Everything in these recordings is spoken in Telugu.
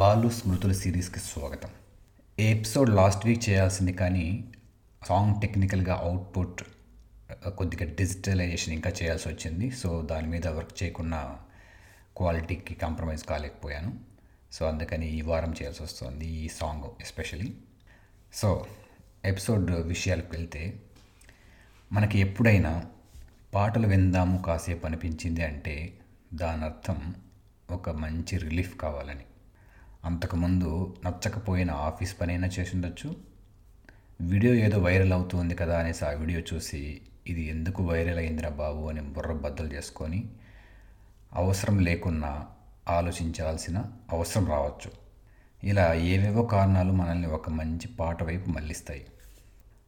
బాలు స్మృతుల సిరీస్కి స్వాగతం. ఈ ఎపిసోడ్ లాస్ట్ వీక్ చేయాల్సింది కానీ సాంగ్ టెక్నికల్గా అవుట్పుట్ కొద్దిగా డిజిటలైజేషన్ ఇంకా చేయాల్సి వచ్చింది. సో దాని మీద వర్క్ చేయకుండా క్వాలిటీకి కాంప్రమైజ్ కాలేకపోయాను. సో అందుకని ఈ వారం చేయాల్సి వస్తుంది ఈ సాంగ్ ఎస్పెషలీ. సో ఎపిసోడ్ విషయాలకు వెళ్తే మనకి ఎప్పుడైనా పాటలు విందాము కాసేపు అనిపించింది అంటే దాని అర్థం ఒక మంచి రిలీఫ్ కావాలని. అంతకుముందు నచ్చకపోయిన ఆఫీస్ పనైనా చేసి ఉండొచ్చు వీడియో ఏదో వైరల్ అవుతుంది కదా అనేసి ఆ వీడియో చూసి ఇది ఎందుకు వైరల్ అయిందిరా బాబు అని బుర్ర బద్దలు చేసుకొని అవసరం లేకున్నా ఆలోచించాల్సిన అవసరం రావచ్చు. ఇలా ఏవేవో కారణాలు మనల్ని ఒక మంచి పాట వైపు మళ్ళిస్తాయి.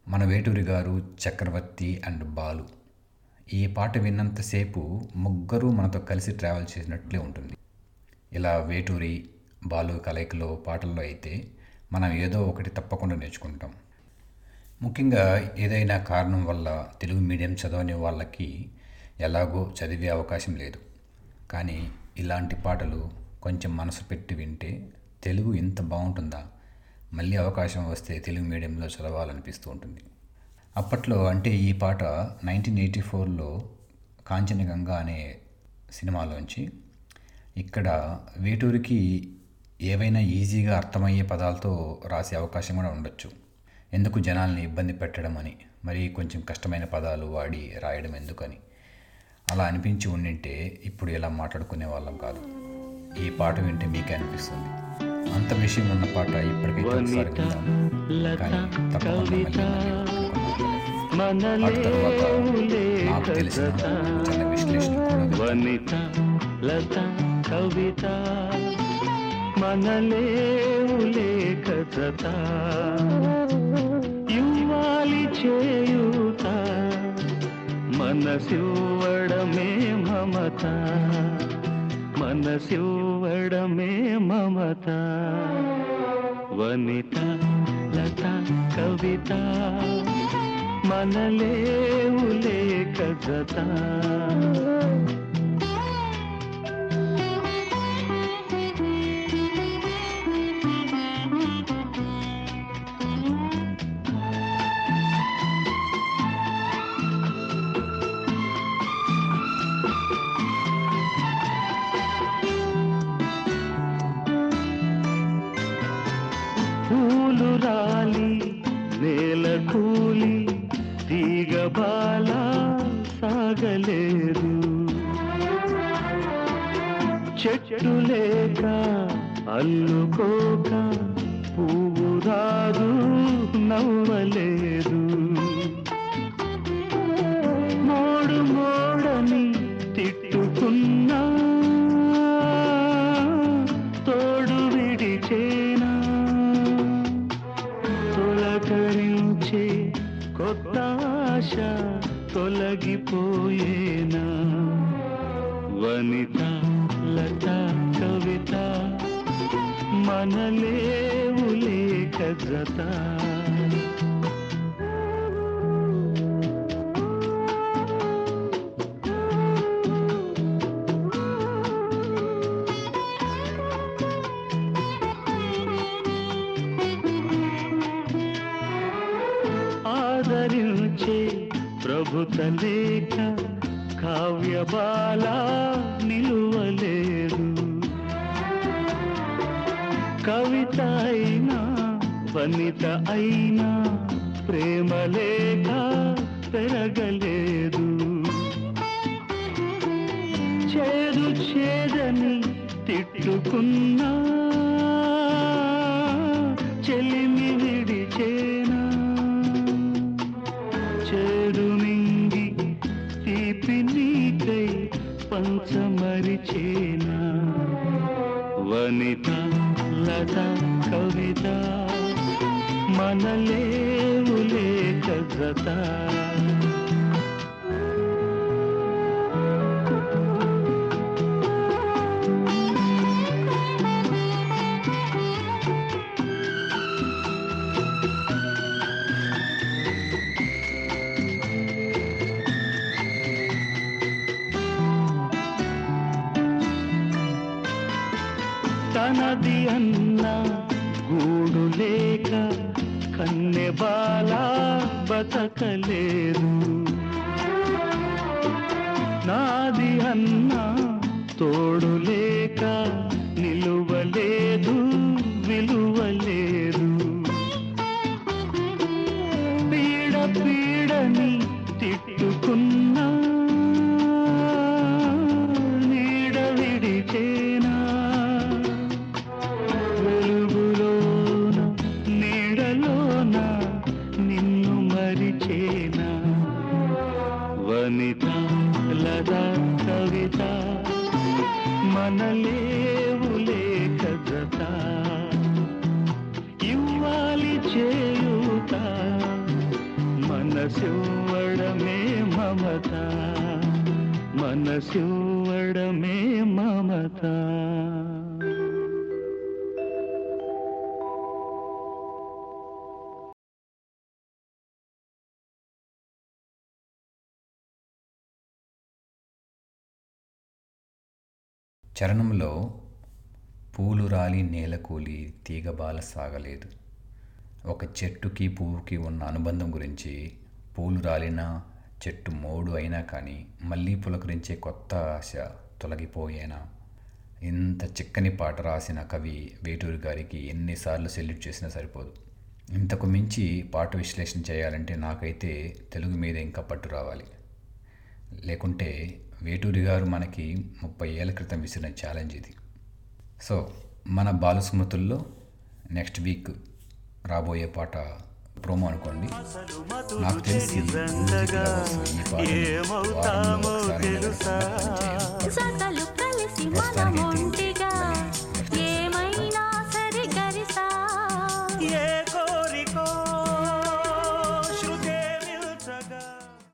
మన వేటూరి గారు చక్రవర్తి అండ్ బాలు. ఈ పాట విన్నంతసేపు ముగ్గురు మనతో కలిసి ట్రావెల్ చేసినట్లే ఉంటుంది. ఇలా వేటూరి బాలు కలయికలో పాటల్లో అయితే మనం ఏదో ఒకటి తప్పకుండా నేర్చుకుంటాం. ముఖ్యంగా ఏదైనా కారణం వల్ల తెలుగు మీడియం చదవని వాళ్ళకి ఎలాగో చదివే అవకాశం లేదు. కానీ ఇలాంటి పాటలు కొంచెం మనసు పెట్టి వింటే తెలుగు ఇంత బాగుంటుందా? మళ్ళీ అవకాశం వస్తే తెలుగు మీడియంలో చదవాలనిపిస్తూ ఉంటుంది. అప్పట్లో అంటే ఈ పాట నైన్టీన్ ఎయిటీ ఫోర్లో కాంచనగంగా అనే సినిమాలోంచి ఇక్కడ వేటూరికి ఏవైనా ఈజీగా అర్థమయ్యే పదాలతో రాసే అవకాశం కూడా ఉండొచ్చు. ఎందుకు జనాల్ని ఇబ్బంది పెట్టడం అని? మరి కొంచెం కష్టమైన పదాలు వాడి రాయడం ఎందుకని? అలా అనిపించి ఉండింటే ఇప్పుడు ఇలా మాట్లాడుకునే వాళ్ళం కాదు. ఈ పాట వింటే మీకే అనిపిస్తుంది. అంత విషయం ఉన్న పాట ఇప్పటికైతే ఒకసారి విందాం. కానీ తప్పకుండా మళ్ళీ మళ్ళీ అనుకున్న పాట తర్వాత నాకు తెలిసిన చిన్న విశ్లేషణ కూడా కవిత మనలేవులే కథత ఇవ్వాలి చేయుత మనసివ్వడమే మమత. మనసివ్వడమే మమత. వనిత లత కవిత మనలేవులే కథత చెట్టు లేక అల్లుకోక పువ్వు రాదు నవ్వలేదు. మోడు మోడని తిట్టుకున్నా తోడు విడిచేనా? తొలకరించే కొత్త ఆశ తొలగిపోయేనా? వనిత లత కవిత మనలేవులే కజత ఆదరించే ప్రభుత లేఖ కావ్య బాల నిలు కవిత అయినా వనిత అయినా ప్రేమ లేఖ పెరగలేదు. చేదు చేదని తిట్టుకున్నా చెలిమి విడిచేనా. చెడు నింగి తీపి నీకై పంచమరిచేనా. వనిత లత కవిత మనలేవులే కజత నాది అన్న గూడు లేక కన్నె బాల బతకలేదు. నాది అన్నా తోడు లేక నిలువలేదు విలువలేదు. పీడ పీడని మనసివ్వడమే మమత. చరణంలో పూలు రాలి నేల కూలి తీగ బాల సాగలేదు. ఒక చెట్టుకి పువ్వుకి ఉన్న అనుబంధం గురించి పూలు రాలిన చెట్టు మోడు అయినా కానీ మళ్ళీ పులకరించే కొత్త ఆశ తొలగిపోయేనా? ఇంత చిక్కని పాట రాసిన కవి వేటూరి గారికి ఎన్నిసార్లు సెల్యూట్ చేసినా సరిపోదు. ఇంతకు మించి పాట విశ్లేషణ చేయాలంటే నాకైతే తెలుగు మీద ఇంకా పట్టు రావాలి. లేకుంటే వేటూరి గారు మనకి ముప్పై ఏళ్ళ క్రితం విసిరిన ఛాలెంజ్ ఇది. సో మన బాలస్మృతుల్లో నెక్స్ట్ వీక్ రాబోయే పాట ప్రోమో అనుకోండి. నాకు తెలిసి ఈ పాటని వారంలో ఒకసారి